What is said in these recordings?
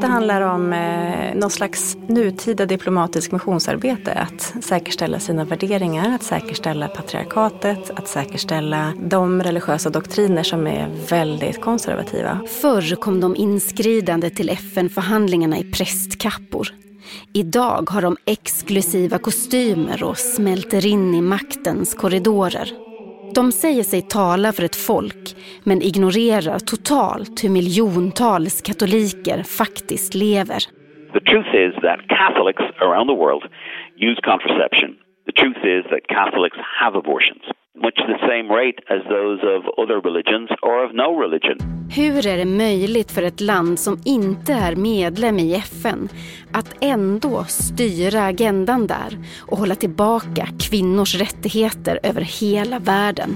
Det handlar om eh, någon slags nutida diplomatisk missionsarbete. Att säkerställa sina värderingar, att säkerställa patriarkatet, att säkerställa de religiösa doktriner som är väldigt konservativa. Förr kom de inskridande till FN-förhandlingarna i prästkappor. Idag har de exklusiva kostymer och smälter in i maktens korridorer. De säger sig tala för ett folk men ignorerar totalt hur miljontals katoliker faktiskt lever. The truth is that Catholics around the world use contraception. The truth is that Catholics have abortions much the same rate as those of other religions or of no religion. Hur är det möjligt för ett land som inte är medlem i FN att ändå styra agendan där och hålla tillbaka kvinnors rättigheter över hela världen?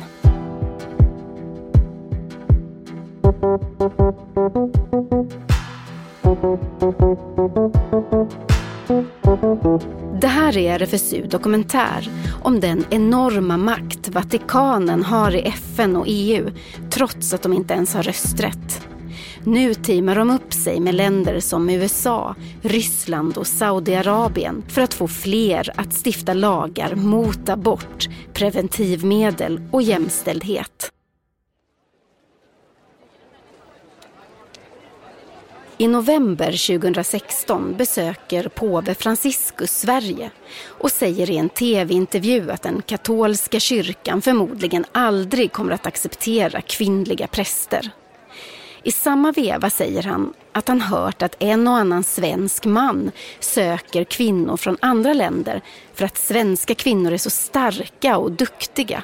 Det är RFSU Dokumentär om den enorma makt Vatikanen har i FN och EU trots att de inte ens har rösträtt. Nu teamar de upp sig med länder som USA, Ryssland och Saudiarabien för att få fler att stifta lagar mot abort, preventivmedel och jämställdhet. I november 2016 besöker påve Franciscus Sverige och säger i en tv-intervju att den katolska kyrkan förmodligen aldrig kommer att acceptera kvinnliga präster. I samma veva säger han att han hört att en och annan svensk man söker kvinnor från andra länder för att svenska kvinnor är så starka och duktiga.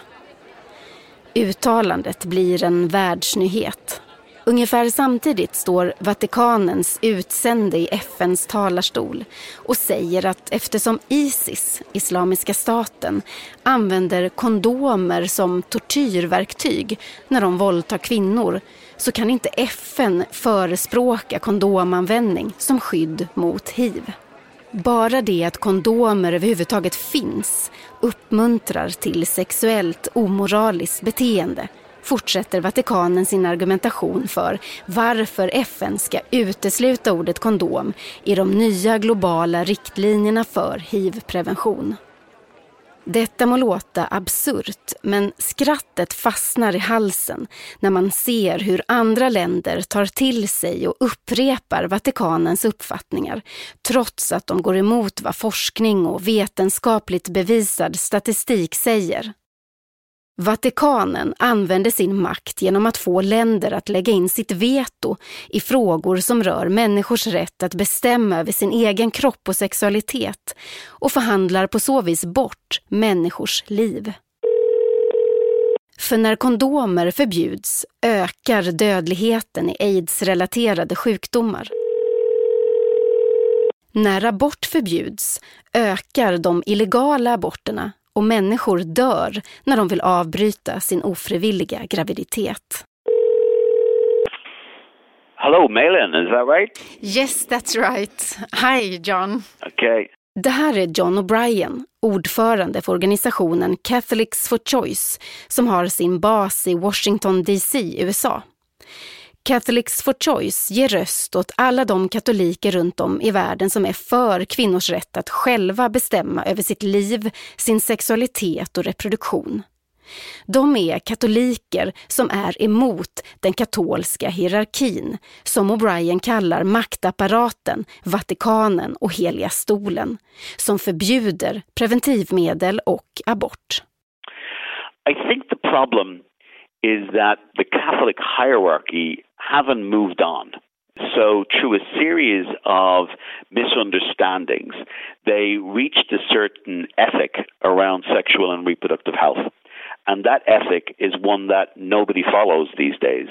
Uttalandet blir en världsnyhet Ungefär samtidigt står Vatikanens utsände i FNs talarstol och säger att eftersom Isis, Islamiska staten, använder kondomer som tortyrverktyg när de våldtar kvinnor så kan inte FN förespråka kondomanvändning som skydd mot hiv. Bara det att kondomer överhuvudtaget finns uppmuntrar till sexuellt omoraliskt beteende fortsätter Vatikanen sin argumentation för varför FN ska utesluta ordet kondom i de nya globala riktlinjerna för hiv-prevention. Detta må låta absurt, men skrattet fastnar i halsen när man ser hur andra länder tar till sig och upprepar Vatikanens uppfattningar trots att de går emot vad forskning och vetenskapligt bevisad statistik säger. Vatikanen använder sin makt genom att få länder att lägga in sitt veto i frågor som rör människors rätt att bestämma över sin egen kropp och sexualitet och förhandlar på så vis bort människors liv. För när kondomer förbjuds ökar dödligheten i aids-relaterade sjukdomar. När abort förbjuds ökar de illegala aborterna och människor dör när de vill avbryta sin ofrivilliga graviditet. Hello, Malin, is that right? Yes, that's right. Hi, John. Okay. Det här är John O'Brien, ordförande för organisationen Catholics for Choice som har sin bas i Washington DC, USA. Catholics for Choice ger röst åt alla de katoliker runt om i världen som är för kvinnors rätt att själva bestämma över sitt liv, sin sexualitet och reproduktion. De är katoliker som är emot den katolska hierarkin, som O'Brien kallar maktapparaten, Vatikanen och Heliga stolen, som förbjuder preventivmedel och abort. I think the problem is that the Catholic hierarchy haven't moved on. So, through a series of misunderstandings, they reached a certain ethic around sexual and reproductive health. And that ethic is one that nobody follows these days.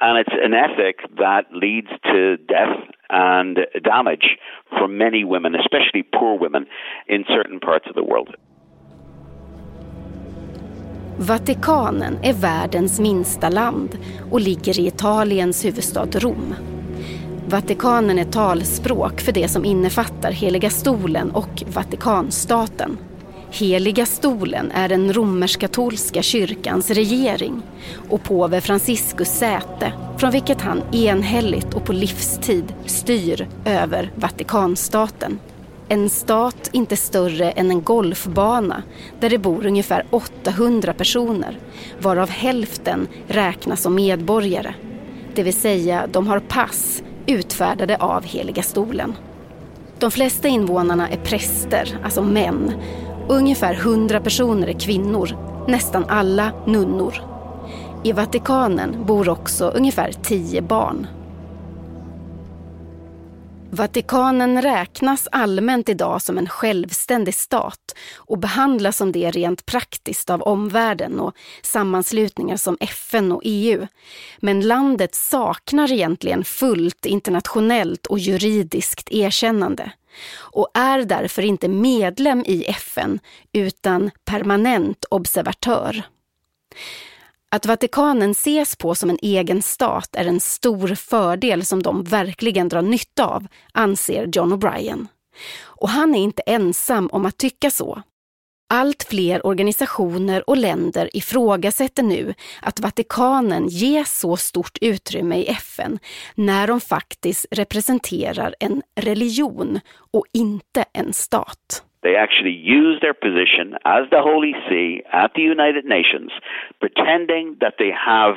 And it's an ethic that leads to death and damage for many women, especially poor women in certain parts of the world. Vatikanen är världens minsta land och ligger i Italiens huvudstad Rom. Vatikanen är talspråk för det som innefattar Heliga stolen och Vatikanstaten. Heliga stolen är den romersk-katolska kyrkans regering och påve Franciscus säte från vilket han enhälligt och på livstid styr över Vatikanstaten. En stat inte större än en golfbana där det bor ungefär 800 personer varav hälften räknas som medborgare. Det vill säga de har pass utfärdade av Heliga stolen. De flesta invånarna är präster, alltså män. Ungefär 100 personer är kvinnor, nästan alla nunnor. I Vatikanen bor också ungefär 10 barn. Vatikanen räknas allmänt idag som en självständig stat och behandlas som det rent praktiskt av omvärlden och sammanslutningar som FN och EU. Men landet saknar egentligen fullt internationellt och juridiskt erkännande och är därför inte medlem i FN utan permanent observatör. Att Vatikanen ses på som en egen stat är en stor fördel som de verkligen drar nytta av, anser John O'Brien. Och han är inte ensam om att tycka så. Allt fler organisationer och länder ifrågasätter nu att Vatikanen ges så stort utrymme i FN när de faktiskt representerar en religion och inte en stat. They actually use their position as the Holy See at the United Nations, pretending that they have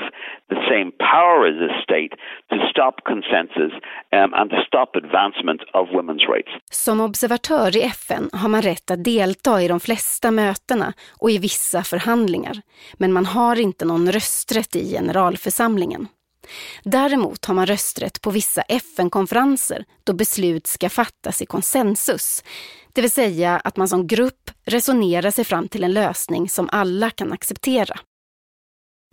the same power as the state to stop consensus um, and to stop advancement of women's rights. Som observatör i FN har man rätt att delta i de flesta mötena och i vissa förhandlingar, men man har inte någon rösträtt i generalförsamlingen. Däremot har man rösträtt på vissa FN-konferenser då beslut ska fattas i konsensus. Det vill säga att man som grupp resonerar sig fram till en lösning som alla kan acceptera.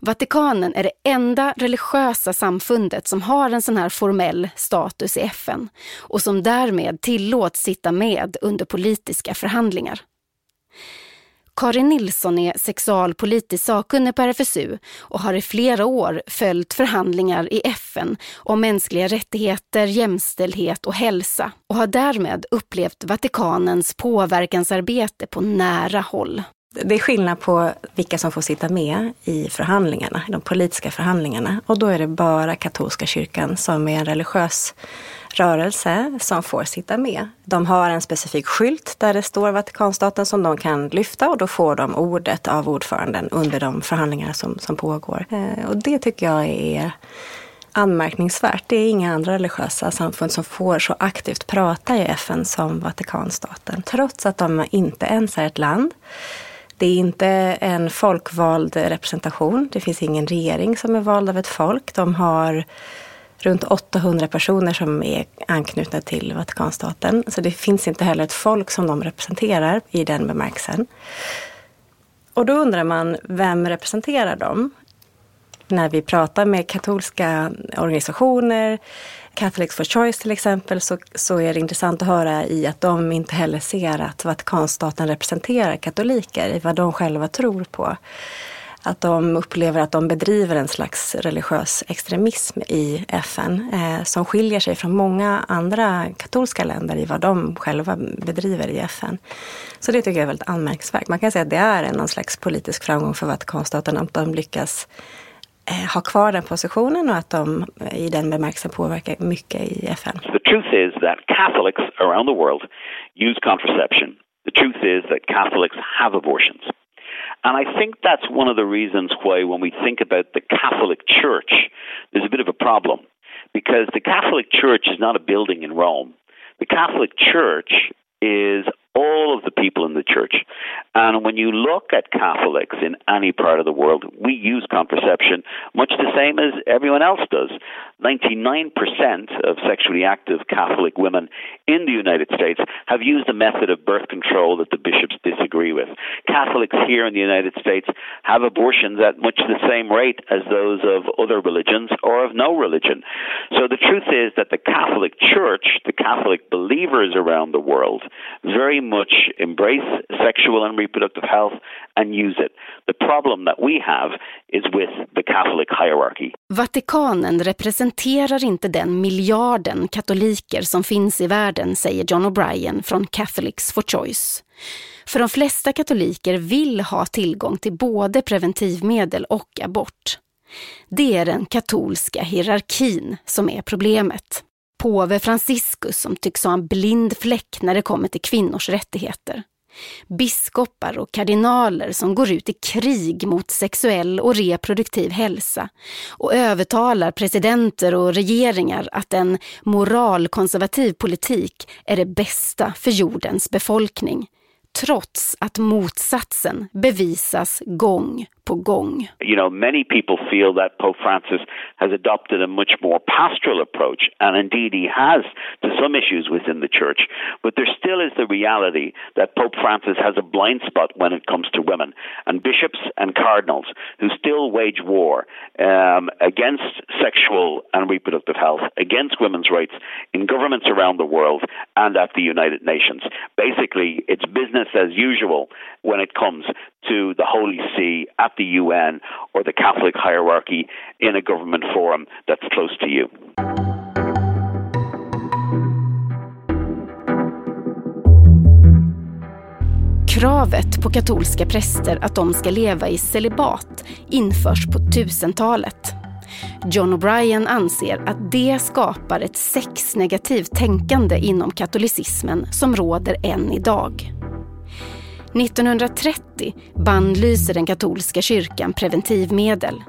Vatikanen är det enda religiösa samfundet som har en sån här formell status i FN och som därmed tillåts sitta med under politiska förhandlingar. Karin Nilsson är sexualpolitisk sakkunnig på RFSU och har i flera år följt förhandlingar i FN om mänskliga rättigheter, jämställdhet och hälsa och har därmed upplevt Vatikanens påverkansarbete på nära håll. Det är skillnad på vilka som får sitta med i förhandlingarna, de politiska förhandlingarna. Och då är det bara katolska kyrkan som är en religiös rörelse som får sitta med. De har en specifik skylt där det står Vatikanstaten som de kan lyfta och då får de ordet av ordföranden under de förhandlingar som, som pågår. Eh, och det tycker jag är anmärkningsvärt. Det är inga andra religiösa samfund som får så aktivt prata i FN som Vatikanstaten. Trots att de inte ens är ett land. Det är inte en folkvald representation. Det finns ingen regering som är vald av ett folk. De har runt 800 personer som är anknutna till Vatikanstaten. Så det finns inte heller ett folk som de representerar i den bemärkelsen. Och då undrar man, vem representerar dem? När vi pratar med katolska organisationer, Catholics for Choice till exempel, så, så är det intressant att höra i att de inte heller ser att Vatikanstaten representerar katoliker i vad de själva tror på att de upplever att de bedriver en slags religiös extremism i FN eh, som skiljer sig från många andra katolska länder i vad de själva bedriver i FN. Så det tycker jag är väldigt anmärkningsvärt. Man kan säga att det är någon slags politisk framgång för Vatikanstaten att de lyckas eh, ha kvar den positionen och att de eh, i den bemärkelsen påverkar mycket i FN. The truth is that Catholics around the world use contraception. The truth is that Catholics have abortions. And I think that's one of the reasons why, when we think about the Catholic Church, there's a bit of a problem. Because the Catholic Church is not a building in Rome. The Catholic Church is all of the people in the church. And when you look at Catholics in any part of the world, we use contraception much the same as everyone else does. 99% of sexually active Catholic women in the United States have used a method of birth control that the bishops disagree with. Catholics here in the United States have abortions at much the same rate as those of other religions or of no religion. So the truth is that the Catholic Church, the Catholic believers around the world, very much embrace sexual and reproductive health and use it. The problem that we have is with the Catholic hierarchy. Vatikanen representerar inte den miljarden katoliker som finns i världen, säger John O'Brien från Catholics for Choice. För de flesta katoliker vill ha tillgång till både preventivmedel och abort. Det är den katolska hierarkin som är problemet. Påve Franciscus som tycks ha en blind fläck när det kommer till kvinnors rättigheter. Biskopar och kardinaler som går ut i krig mot sexuell och reproduktiv hälsa och övertalar presidenter och regeringar att en moralkonservativ politik är det bästa för jordens befolkning trots att motsatsen bevisas gång på gång. You know, many people feel that Pope Francis has adopted a much more pastoral approach, and indeed he has to some issues within the church. But there still is the reality that Pope Francis has a blind spot when it comes to women, and bishops and cardinals who still wage war um, against sexual and reproductive health, against women's rights in governments around the world and at the United Nations. Basically, it's business as usual when it comes to the Holy See at the UN or the Catholic hierarchy in a government forum that's close to you. Kravet på katolska präster att de ska leva i celibat införs på 1000-talet. John O'Brien anser att det skapar ett sexnegativt tänkande inom katolicismen som råder än idag. 1930 bannlyser den katolska kyrkan preventivmedel.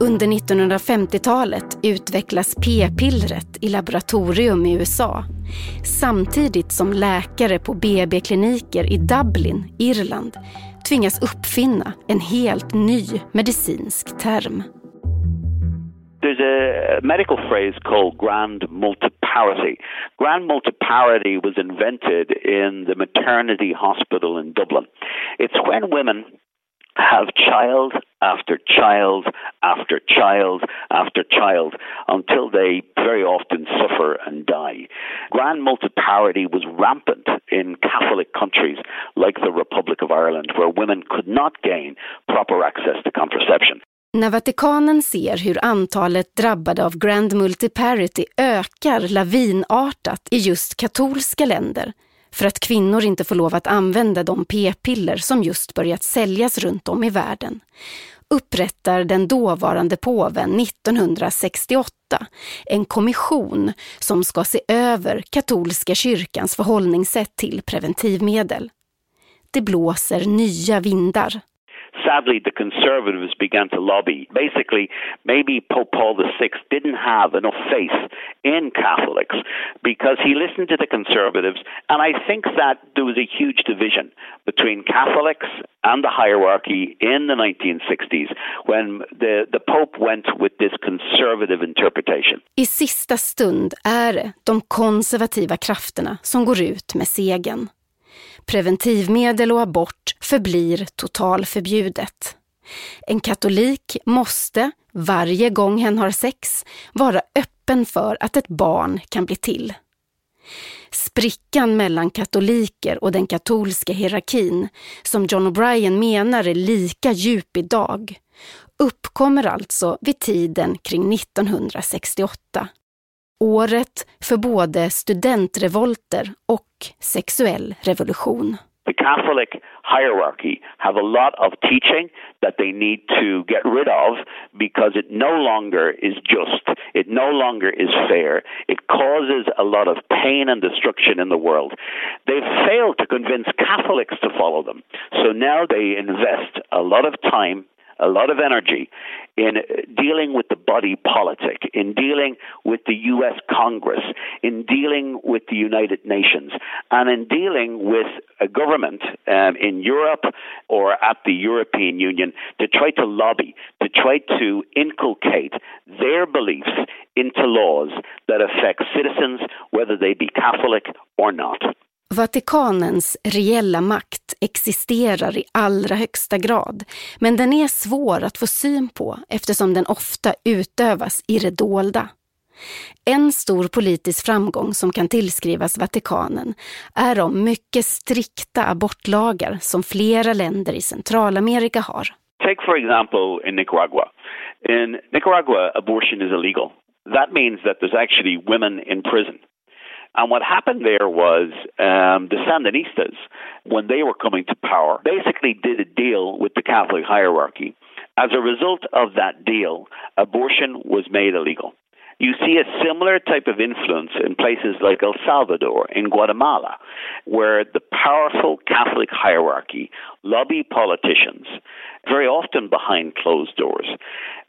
Under 1950-talet utvecklas p-pillret i laboratorium i USA samtidigt som läkare på BB-kliniker i Dublin, Irland tvingas uppfinna en helt ny medicinsk term. there's a medical phrase called grand multiparity. Grand multiparity was invented in the maternity hospital in Dublin. It's when women have child after child after child after child until they very often suffer and die. Grand multiparity was rampant in Catholic countries like the Republic of Ireland, where women could not gain proper access to contraception. När Vatikanen ser hur antalet drabbade av Grand Multiparity ökar lavinartat i just katolska länder för att kvinnor inte får lov att använda de p-piller som just börjat säljas runt om i världen, upprättar den dåvarande påven 1968 en kommission som ska se över katolska kyrkans förhållningssätt till preventivmedel. Det blåser nya vindar sadly, the conservatives began to lobby. Basically, maybe Pope Paul VI didn't have enough faith in Catholics because he listened to the conservatives, and I think that there was a huge division between Catholics and the hierarchy in the 1960s when the, the Pope went with this conservative interpretation. I sista stund är det de konservativa krafterna som går ut med segern. Preventivmedel och abort förblir totalförbjudet. En katolik måste, varje gång hen har sex, vara öppen för att ett barn kan bli till. Sprickan mellan katoliker och den katolska hierarkin, som John O'Brien menar är lika djup idag, uppkommer alltså vid tiden kring 1968 året för både studentrevolter och sexuell revolution. The Catholic hierarchy have a lot of teaching that they need to get rid of because it no longer is just. It no longer is fair. It causes a lot of pain and destruction in the world. They've failed to convince Catholics to follow them. So now they invest a lot of time a lot of energy in dealing with the body politic, in dealing with the US Congress, in dealing with the United Nations, and in dealing with a government um, in Europe or at the European Union to try to lobby, to try to inculcate their beliefs into laws that affect citizens, whether they be Catholic or not. Vatikanens reella makt existerar i allra högsta grad, men den är svår att få syn på eftersom den ofta utövas i det dolda. En stor politisk framgång som kan tillskrivas Vatikanen är de mycket strikta abortlagar som flera länder i Centralamerika har. Take for example in Nicaragua. In Nicaragua abortion is illegal. That means that there's actually women in prison. And what happened there was um, the Sandinistas, when they were coming to power, basically did a deal with the Catholic hierarchy. As a result of that deal, abortion was made illegal. You see a similar type of influence in places like El Salvador, in Guatemala, where the powerful Catholic hierarchy lobby politicians, very often behind closed doors.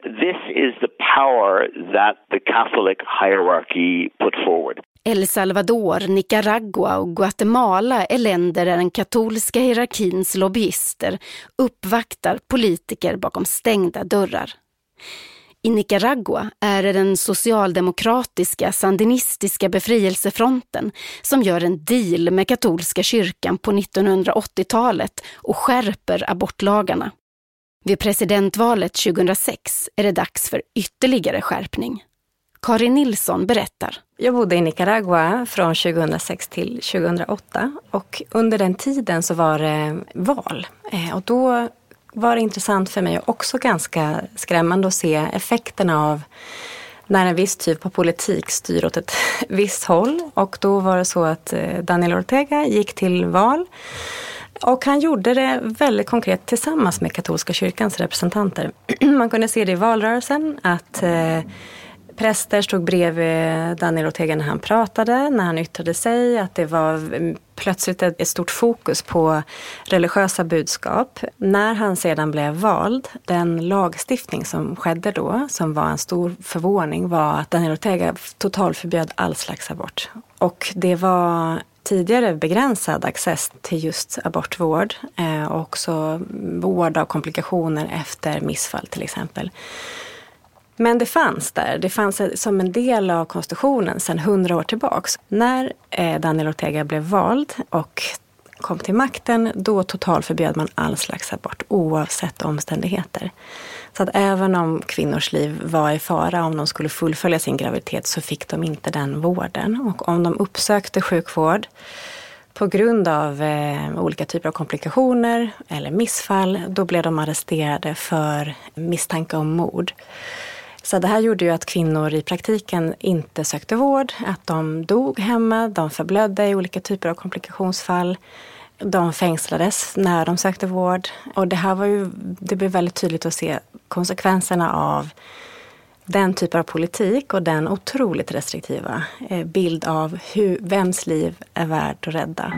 This is the power that the Catholic hierarchy put forward. El Salvador, Nicaragua och Guatemala är länder där den katolska hierarkins lobbyister uppvaktar politiker bakom stängda dörrar. I Nicaragua är det den socialdemokratiska sandinistiska befrielsefronten som gör en deal med katolska kyrkan på 1980-talet och skärper abortlagarna. Vid presidentvalet 2006 är det dags för ytterligare skärpning. Karin Nilsson berättar. Jag bodde i Nicaragua från 2006 till 2008 och under den tiden så var det val. Eh, och då var det intressant för mig och också ganska skrämmande att se effekterna av när en viss typ av politik styr åt ett visst håll. Och då var det så att eh, Daniel Ortega gick till val och han gjorde det väldigt konkret tillsammans med katolska kyrkans representanter. Man kunde se det i valrörelsen att eh, Präster stod bredvid Daniel Ortega när han pratade, när han yttrade sig, att det var mm, plötsligt ett stort fokus på religiösa budskap. När han sedan blev vald, den lagstiftning som skedde då, som var en stor förvåning, var att Daniel Ortega totalförbjöd all slags abort. Och det var tidigare begränsad access till just abortvård eh, och också vård av komplikationer efter missfall till exempel. Men det fanns där. Det fanns som en del av konstitutionen sedan hundra år tillbaks. När eh, Daniel Ortega blev vald och kom till makten, då totalförbjöd man all slags abort oavsett omständigheter. Så att även om kvinnors liv var i fara, om de skulle fullfölja sin graviditet, så fick de inte den vården. Och om de uppsökte sjukvård på grund av eh, olika typer av komplikationer eller missfall, då blev de arresterade för misstanke om mord. Så det här gjorde ju att kvinnor i praktiken inte sökte vård, att de dog hemma, de förblödde i olika typer av komplikationsfall. De fängslades när de sökte vård. Och det här var ju, det blev väldigt tydligt att se konsekvenserna av den typen av politik och den otroligt restriktiva eh, bild av hur, vems liv är värt att rädda.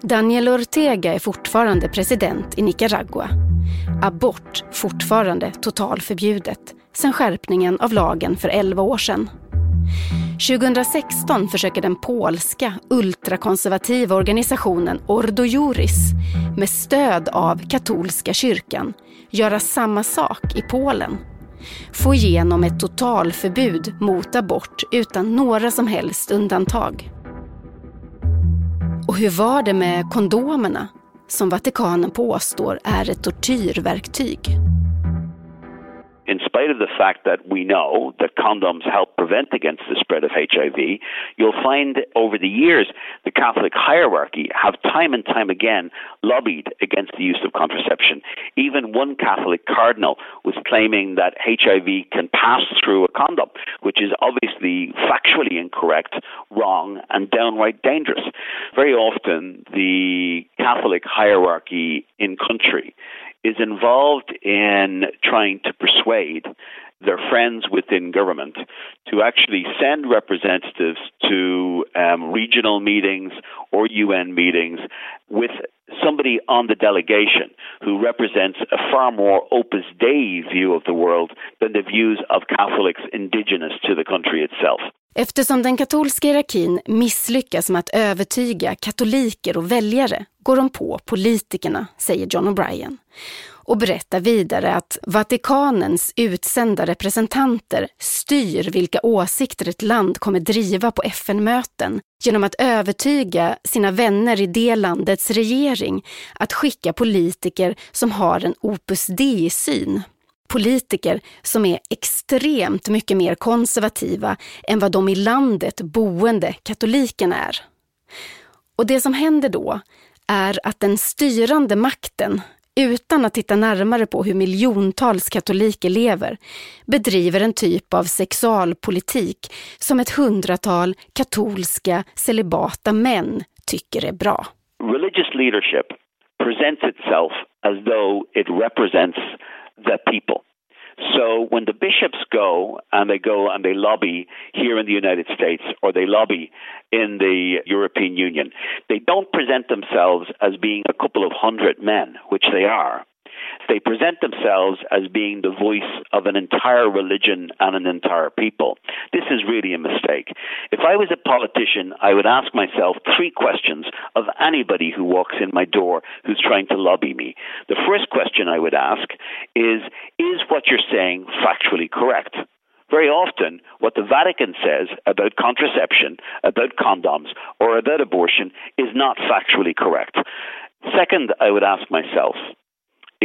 Daniel Ortega är fortfarande president i Nicaragua. Abort fortfarande totalförbjudet sedan skärpningen av lagen för 11 år sedan. 2016 försöker den polska ultrakonservativa organisationen Ordo Juris med stöd av katolska kyrkan göra samma sak i Polen. Få igenom ett totalförbud mot abort utan några som helst undantag. Och hur var det med kondomerna som Vatikanen påstår är ett tortyrverktyg? Spite of the fact that we know that condoms help prevent against the spread of HIV, you'll find over the years the Catholic hierarchy have time and time again lobbied against the use of contraception. Even one Catholic cardinal was claiming that HIV can pass through a condom, which is obviously factually incorrect, wrong, and downright dangerous. Very often, the Catholic hierarchy in country is involved in trying to persuade their friends within government to actually send representatives to um, regional meetings or UN meetings with somebody on the delegation who represents a far more Opus Dei view of the world than the views of Catholics indigenous to the country itself. Eftersom den katolska hierarkin misslyckas med att övertyga katoliker och väljare går de på politikerna, säger John O'Brien. Och berättar vidare att Vatikanens utsända representanter styr vilka åsikter ett land kommer driva på FN-möten genom att övertyga sina vänner i det landets regering att skicka politiker som har en opus dei-syn Politiker som är extremt mycket mer konservativa än vad de i landet boende katolikerna är. Och det som händer då är att den styrande makten, utan att titta närmare på hur miljontals katoliker lever, bedriver en typ av sexualpolitik som ett hundratal katolska celibata män tycker är bra. Religious leadership presents itself as though it represents the people. So when the bishops go and they go and they lobby here in the United States or they lobby in the European Union, they don't present themselves as being a couple of hundred men, which they are. They present themselves as being the voice of an entire religion and an entire people. This is really a mistake. If I was a politician, I would ask myself three questions of anybody who walks in my door who's trying to lobby me. The first question I would ask is Is what you're saying factually correct? Very often, what the Vatican says about contraception, about condoms, or about abortion is not factually correct. Second, I would ask myself,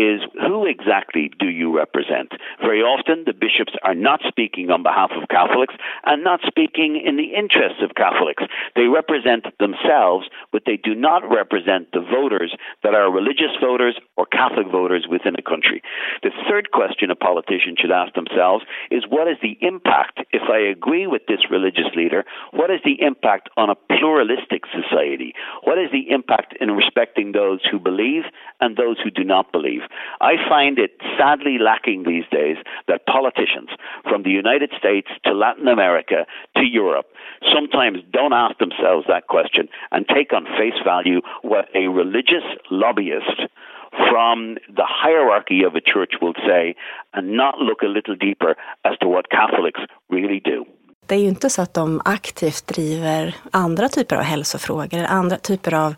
is who exactly do you represent? Very often, the bishops are not speaking on behalf of Catholics and not speaking in the interests of Catholics. They represent themselves, but they do not represent the voters that are religious voters or Catholic voters within a country. The third question a politician should ask themselves is what is the impact, if I agree with this religious leader, what is the impact on a pluralistic society? What is the impact in respecting those who believe and those who do not believe? I find it sadly lacking these days that politicians from the United States to Latin America to Europe sometimes don't ask themselves that question and take on face value what a religious lobbyist from the hierarchy of a church will say and not look a little deeper as to what Catholics really do. Det är ju inte så att de aktivt driver andra typer av hälsofrågor andra typer av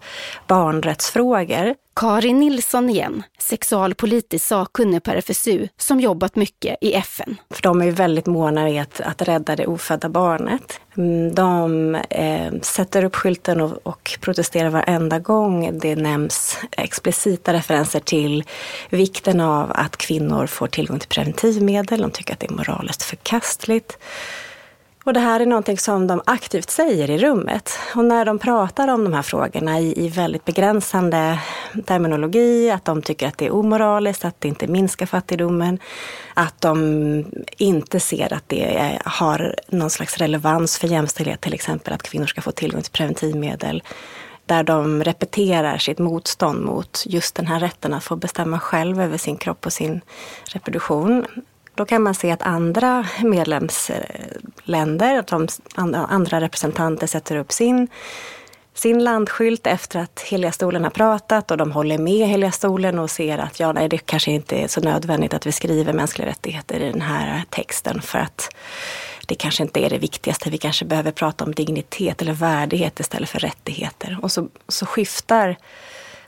barnrättsfrågor. Karin Nilsson igen, sexualpolitisk sakkunnig på RFSU som jobbat mycket i FN. För de är ju väldigt måna i att, att rädda det ofödda barnet. Mm, de eh, sätter upp skylten och, och protesterar varenda gång det nämns explicita referenser till vikten av att kvinnor får tillgång till preventivmedel. De tycker att det är moraliskt förkastligt. Och det här är någonting som de aktivt säger i rummet. Och när de pratar om de här frågorna i, i väldigt begränsande terminologi, att de tycker att det är omoraliskt, att det inte minskar fattigdomen, att de inte ser att det är, har någon slags relevans för jämställdhet, till exempel att kvinnor ska få tillgång till preventivmedel där de repeterar sitt motstånd mot just den här rätten att få bestämma själv över sin kropp och sin reproduktion. Då kan man se att andra medlemsländer, att de andra representanter sätter upp sin sin landskylt efter att Heliga stolen har pratat och de håller med Heliga stolen och ser att ja, nej, det kanske inte är så nödvändigt att vi skriver mänskliga rättigheter i den här texten för att det kanske inte är det viktigaste. Vi kanske behöver prata om dignitet eller värdighet istället för rättigheter. Och så, så skiftar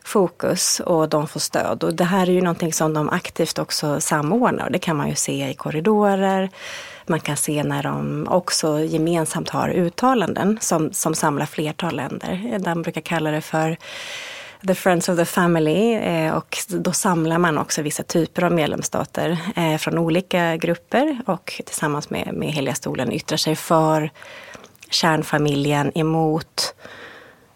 fokus och de får stöd. Och det här är ju någonting som de aktivt också samordnar. Det kan man ju se i korridorer. Man kan se när de också gemensamt har uttalanden som, som samlar flertal länder. De brukar kalla det för The Friends of the Family eh, och då samlar man också vissa typer av medlemsstater eh, från olika grupper och tillsammans med, med Heliga stolen yttrar sig för kärnfamiljen emot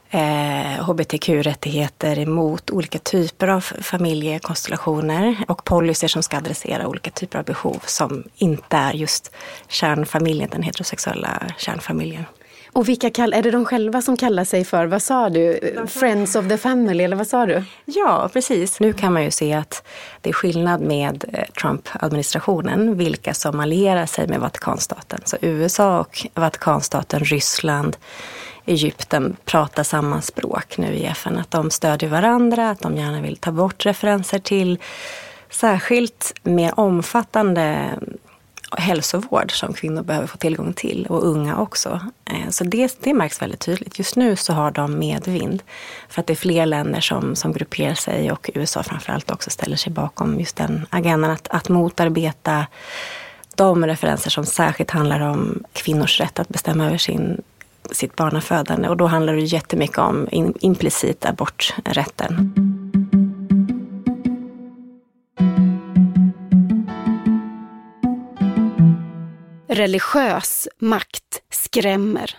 eh, hbtq-rättigheter emot olika typer av familjekonstellationer och policyer som ska adressera olika typer av behov som inte är just kärnfamiljen, den heterosexuella kärnfamiljen. Och vilka kall, är det de själva som kallar sig för, vad sa du, Friends of the Family eller vad sa du? Ja, precis. Nu kan man ju se att det är skillnad med eh, Trump-administrationen, vilka som allierar sig med Vatikanstaten. Så USA och Vatikanstaten, Ryssland, Egypten pratar samma språk nu i FN. Att de stödjer varandra, att de gärna vill ta bort referenser till särskilt mer omfattande hälsovård som kvinnor behöver få tillgång till och unga också. Eh, så det, det märks väldigt tydligt. Just nu så har de medvind för att det är fler länder som, som grupperar sig och USA framförallt också ställer sig bakom just den agendan att, att motarbeta de referenser som särskilt handlar om kvinnors rätt att bestämma över sin sitt barnafödande och då handlar det jättemycket om implicit aborträtten. Religiös makt skrämmer.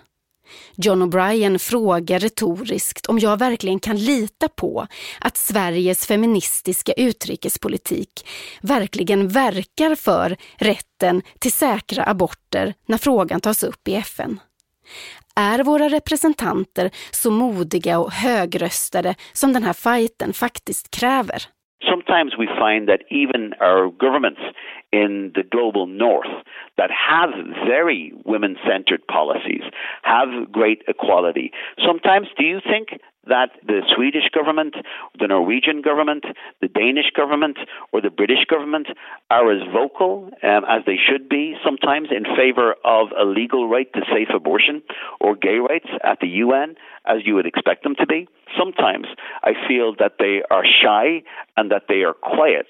John O'Brien frågar retoriskt om jag verkligen kan lita på att Sveriges feministiska utrikespolitik verkligen verkar för rätten till säkra aborter när frågan tas upp i FN. Är våra representanter så modiga och högröstade som den här fighten faktiskt kräver? Sometimes we find that even our governments in the global north that have very women centered policies have great equality. Sometimes, do you think that the Swedish government, the Norwegian government, the Danish government, or the British government are as vocal um, as they should be sometimes in favor of a legal right to safe abortion or gay rights at the UN as you would expect them to be. Sometimes I feel that they are shy and that they are quiet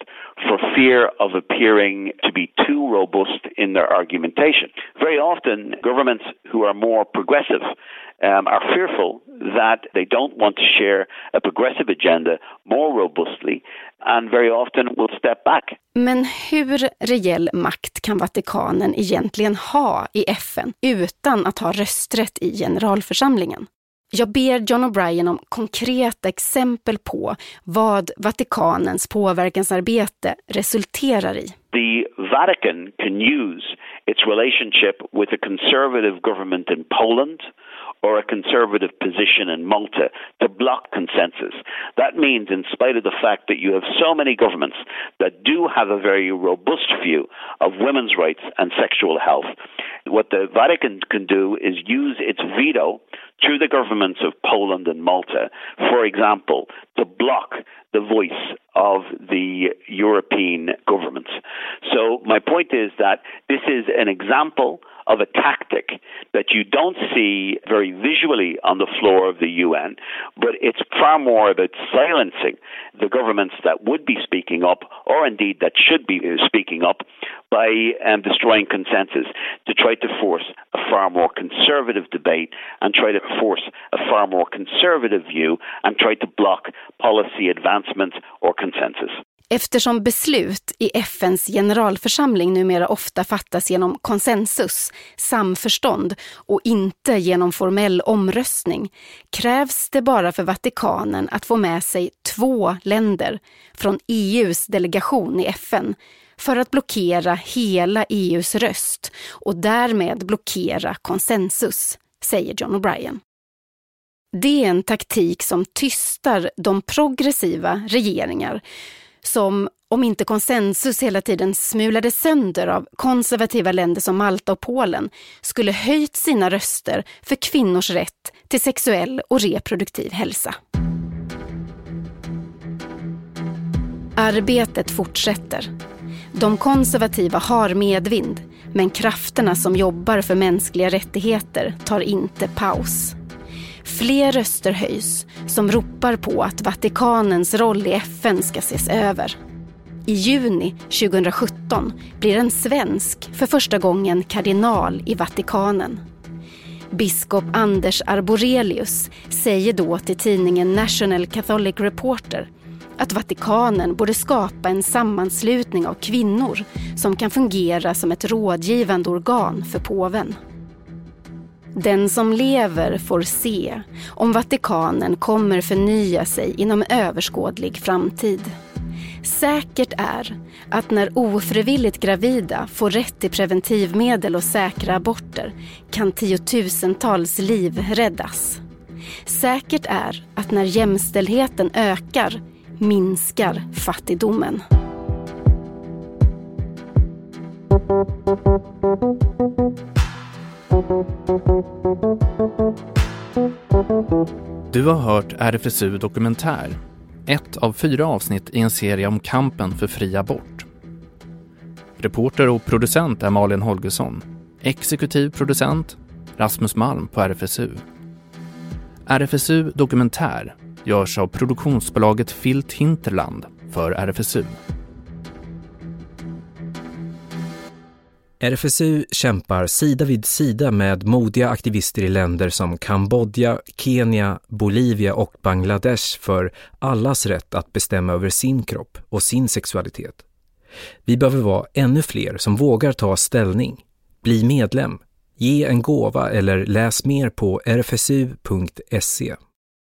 for fear of appearing to be too robust in their argumentation. Very often, governments who are more progressive um, are fearful that they don't want to share a progressive agenda more robustly and very often will step back. Men hur reell makt kan Vatikanen egentligen ha i FN utan att ha rösträtt i generalförsamlingen? Jag ber John O'Brien om konkreta exempel på vad Vatikanens påverkansarbete resulterar i. The Vatican can use its relationship with a conservative government in Poland or a conservative position in Malta to block consensus. That means, in spite of the fact that you have so many governments that do have a very robust view of women's rights and sexual health, what the Vatican can do is use its veto through the governments of Poland and Malta, for example, to block the voice of the European governments. So, my point is that this is an example of a tactic that you don't see very visually on the floor of the UN, but it's far more about silencing the governments that would be speaking up, or indeed that should be speaking up, by um, destroying consensus to try to force a far more conservative debate and try to force a far more conservative view and try to block policy advancement or consensus. Eftersom beslut i FNs generalförsamling numera ofta fattas genom konsensus, samförstånd och inte genom formell omröstning krävs det bara för Vatikanen att få med sig två länder från EUs delegation i FN för att blockera hela EUs röst och därmed blockera konsensus, säger John O'Brien. Det är en taktik som tystar de progressiva regeringar som, om inte konsensus hela tiden smulades sönder av konservativa länder som Malta och Polen, skulle höjt sina röster för kvinnors rätt till sexuell och reproduktiv hälsa. Arbetet fortsätter. De konservativa har medvind, men krafterna som jobbar för mänskliga rättigheter tar inte paus. Fler röster höjs som ropar på att Vatikanens roll i FN ska ses över. I juni 2017 blir en svensk för första gången kardinal i Vatikanen. Biskop Anders Arborelius säger då till tidningen National Catholic Reporter att Vatikanen borde skapa en sammanslutning av kvinnor som kan fungera som ett rådgivande organ för påven. Den som lever får se om Vatikanen kommer förnya sig inom överskådlig framtid. Säkert är att när ofrivilligt gravida får rätt till preventivmedel och säkra aborter kan tiotusentals liv räddas. Säkert är att när jämställdheten ökar minskar fattigdomen. Du har hört RFSU Dokumentär, ett av fyra avsnitt i en serie om kampen för fri abort. Reporter och producent är Malin Holgersson. Exekutiv producent Rasmus Malm på RFSU. RFSU Dokumentär görs av produktionsbolaget Filt Hinterland för RFSU. RFSU kämpar sida vid sida med modiga aktivister i länder som Kambodja, Kenya, Bolivia och Bangladesh för allas rätt att bestämma över sin kropp och sin sexualitet. Vi behöver vara ännu fler som vågar ta ställning. Bli medlem, ge en gåva eller läs mer på rfsu.se.